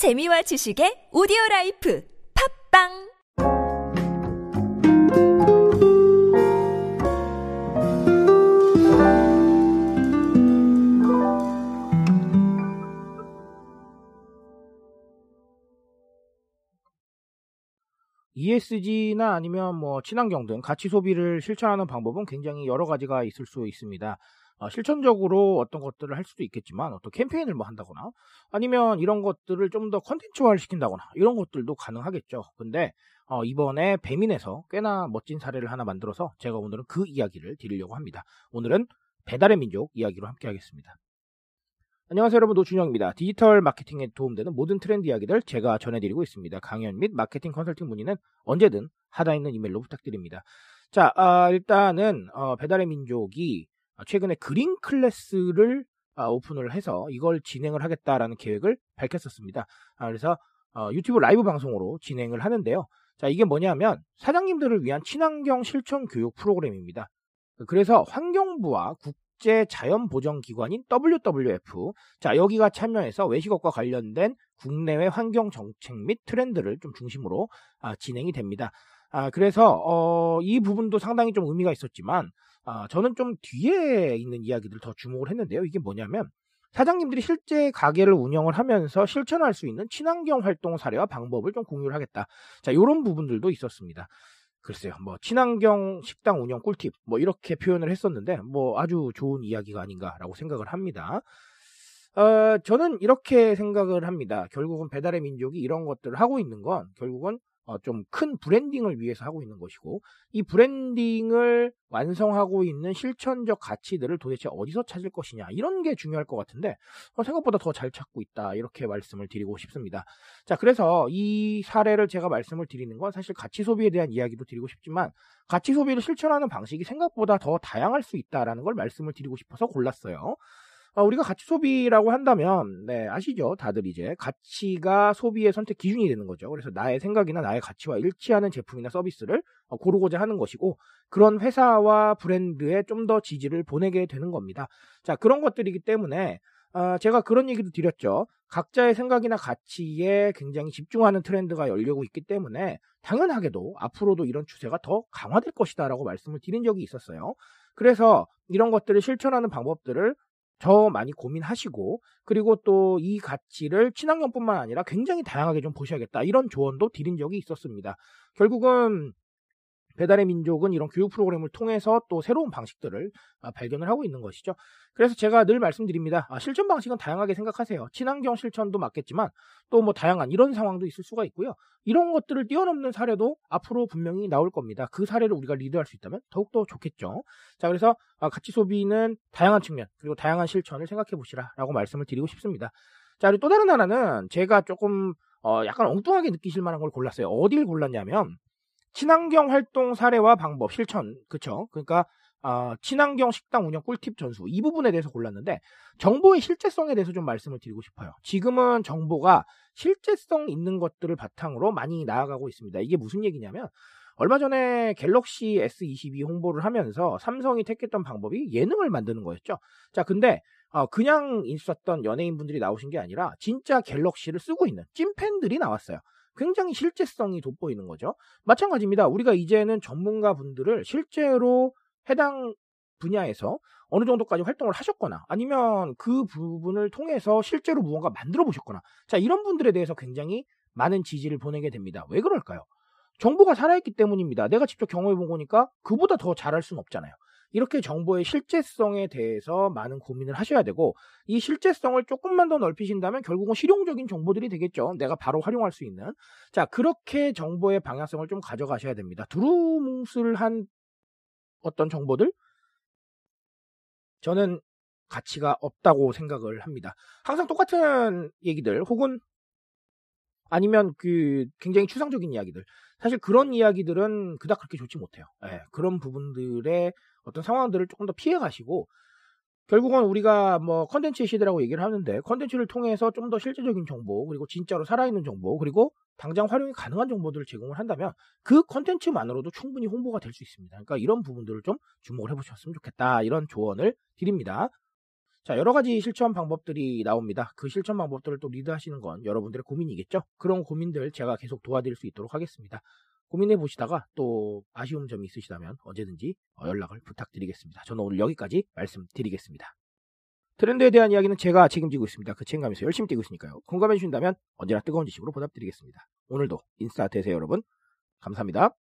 재미와 지식의 오디오 life 팟빵 ESG나 아니면 뭐 친환경 등 가치 소비를 실천하는 방법은 굉장히 여러 가지가 있을 수 있습니다. 어, 실천적으로 어떤 것들을 할 수도 있겠지만 어떤 캠페인을 뭐 한다거나 아니면 이런 것들을 좀 더 컨텐츠화를 시킨다거나 이런 것들도 가능하겠죠. 근데 어, 이번에 배민에서 꽤나 멋진 사례를 하나 만들어서 제가 오늘은 그 이야기를 드리려고 합니다. 오늘은 배달의 민족 이야기로 함께 하겠습니다. 안녕하세요 여러분 노준영입니다. 디지털 마케팅에 도움되는 모든 트렌드 이야기들 제가 전해드리고 있습니다. 강연 및 마케팅 컨설팅 문의는 언제든 하단 있는 이메일로 부탁드립니다. 자 아, 일단은 어, 배달의 민족이 최근에 그린 클래스를 아, 오픈을 해서 이걸 진행을 하겠다라는 계획을 밝혔었습니다. 아, 그래서 어, 유튜브 라이브 방송으로 진행을 하는데요. 자 이게 뭐냐면 사장님들을 위한 친환경 실천 교육 프로그램입니다. 그래서 환경부와 국제 자연 보전 기관인 WWF 자 여기가 참여해서 외식업과 관련된 국내외 환경 정책 및 트렌드를 좀 중심으로 아, 진행이 됩니다. 아, 그래서 어, 이 부분도 상당히 좀 의미가 있었지만 아, 저는 좀 뒤에 있는 이야기들 더 주목을 했는데요. 이게 뭐냐면 사장님들이 실제 가게를 운영을 하면서 실천할 수 있는 친환경 활동 사례와 방법을 좀 공유를 하겠다. 자, 이런 부분들도 있었습니다. 글쎄요, 뭐 친환경 식당 운영 꿀팁 뭐 이렇게 표현을 했었는데 뭐 아주 좋은 이야기가 아닌가라고 생각을 합니다. 어, 저는 이렇게 생각을 합니다. 결국은 배달의 민족이 이런 것들을 하고 있는 건 결국은 어, 좀 큰 브랜딩을 위해서 하고 있는 것이고 이 브랜딩을 완성하고 있는 실천적 가치들을 도대체 어디서 찾을 것이냐 이런 게 중요할 것 같은데 어, 생각보다 더 잘 찾고 있다 이렇게 말씀을 드리고 싶습니다. 자 그래서 이 사례를 제가 말씀을 드리는 건 사실 가치 소비에 대한 이야기도 드리고 싶지만 가치 소비를 실천하는 방식이 생각보다 더 다양할 수 있다라는 걸 말씀을 드리고 싶어서 골랐어요. 어, 우리가 가치 소비라고 한다면, 네, 아시죠? 다들 이제 가치가 소비의 선택 기준이 되는 거죠. 그래서 나의 생각이나 나의 가치와 일치하는 제품이나 서비스를 어, 고르고자 하는 것이고, 그런 회사와 브랜드에 좀 더 지지를 보내게 되는 겁니다. 자, 그런 것들이기 때문에, 어, 제가 그런 얘기도 드렸죠. 각자의 생각이나 가치에 굉장히 집중하는 트렌드가 열리고 있기 때문에, 당연하게도 앞으로도 이런 추세가 더 강화될 것이다라고 말씀을 드린 적이 있었어요. 그래서 이런 것들을 실천하는 방법들을 더 많이 고민하시고 그리고 또 이 가치를 친환경뿐만 아니라 굉장히 다양하게 좀 보셔야겠다 이런 조언도 드린 적이 있었습니다. 결국은 배달의 민족은 이런 교육 프로그램을 통해서 또 새로운 방식들을 아, 발견을 하고 있는 것이죠. 그래서 제가 늘 말씀드립니다. 아, 실천 방식은 다양하게 생각하세요. 친환경 실천도 맞겠지만 또 뭐 다양한 이런 상황도 있을 수가 있고요. 이런 것들을 뛰어넘는 사례도 앞으로 분명히 나올 겁니다. 그 사례를 우리가 리드할 수 있다면 더욱더 좋겠죠. 자, 그래서 아, 가치 소비는 다양한 측면 그리고 다양한 실천을 생각해 보시라라고 말씀을 드리고 싶습니다. 자, 그리고 또 다른 하나는 제가 조금 어, 약간 엉뚱하게 느끼실 만한 걸 골랐어요. 어딜 골랐냐면 친환경 활동 사례와 방법 실천 그쵸 그러니까 어, 친환경 식당 운영 꿀팁 전수 이 부분에 대해서 골랐는데 정보의 실제성에 대해서 좀 말씀을 드리고 싶어요. 지금은 정보가 실제성 있는 것들을 바탕으로 많이 나아가고 있습니다. 이게 무슨 얘기냐면 얼마 전에 갤럭시 S22 홍보를 하면서 삼성이 택했던 방법이 예능을 만드는 거였죠. 자, 근데 어, 그냥 있었던 연예인분들이 나오신 게 아니라 진짜 갤럭시를 쓰고 있는 찐팬들이 나왔어요. 굉장히 실제성이 돋보이는 거죠. 마찬가지입니다. 우리가 이제는 전문가 분들을 실제로 해당 분야에서 어느 정도까지 활동을 하셨거나 아니면 그 부분을 통해서 실제로 무언가 만들어 보셨거나 자 이런 분들에 대해서 굉장히 많은 지지를 보내게 됩니다. 왜 그럴까요? 정보가 살아있기 때문입니다. 내가 직접 경험해 본 거니까 그보다 더 잘할 수는 없잖아요. 이렇게 정보의 실제성에 대해서 많은 고민을 하셔야 되고 이 실제성을 조금만 더 넓히신다면 결국은 실용적인 정보들이 되겠죠. 내가 바로 활용할 수 있는. 자, 그렇게 정보의 방향성을 좀 가져가셔야 됩니다. 두루뭉술한 어떤 정보들 저는 가치가 없다고 생각을 합니다. 항상 똑같은 얘기들 혹은 아니면 그 굉장히 추상적인 이야기들. 사실 그런 이야기들은 그닥 그렇게 좋지 못해요. 예, 그런 부분들의 어떤 상황들을 조금 더 피해 가시고 결국은 우리가 뭐 컨텐츠의 시대라고 얘기를 하는데 컨텐츠를 통해서 좀 더 실제적인 정보 그리고 진짜로 살아있는 정보 그리고 당장 활용이 가능한 정보들을 제공을 한다면 그 컨텐츠만으로도 충분히 홍보가 될 수 있습니다. 그러니까 이런 부분들을 좀 주목을 해보셨으면 좋겠다 이런 조언을 드립니다. 자, 여러 가지 실천 방법들이 나옵니다. 그 실천 방법들을 또 리드하시는 건 여러분들의 고민이겠죠? 그런 고민들 제가 계속 도와드릴 수 있도록 하겠습니다. 고민해 보시다가 또 아쉬운 점이 있으시다면 언제든지 어, 연락을 부탁드리겠습니다. 저는 오늘 여기까지 말씀드리겠습니다. 트렌드에 대한 이야기는 제가 책임지고 있습니다. 그 책임감에서 열심히 뛰고 있으니까요. 공감해 주신다면 언제나 뜨거운 지식으로 보답드리겠습니다. 오늘도 인싸 되세요, 여러분. 감사합니다.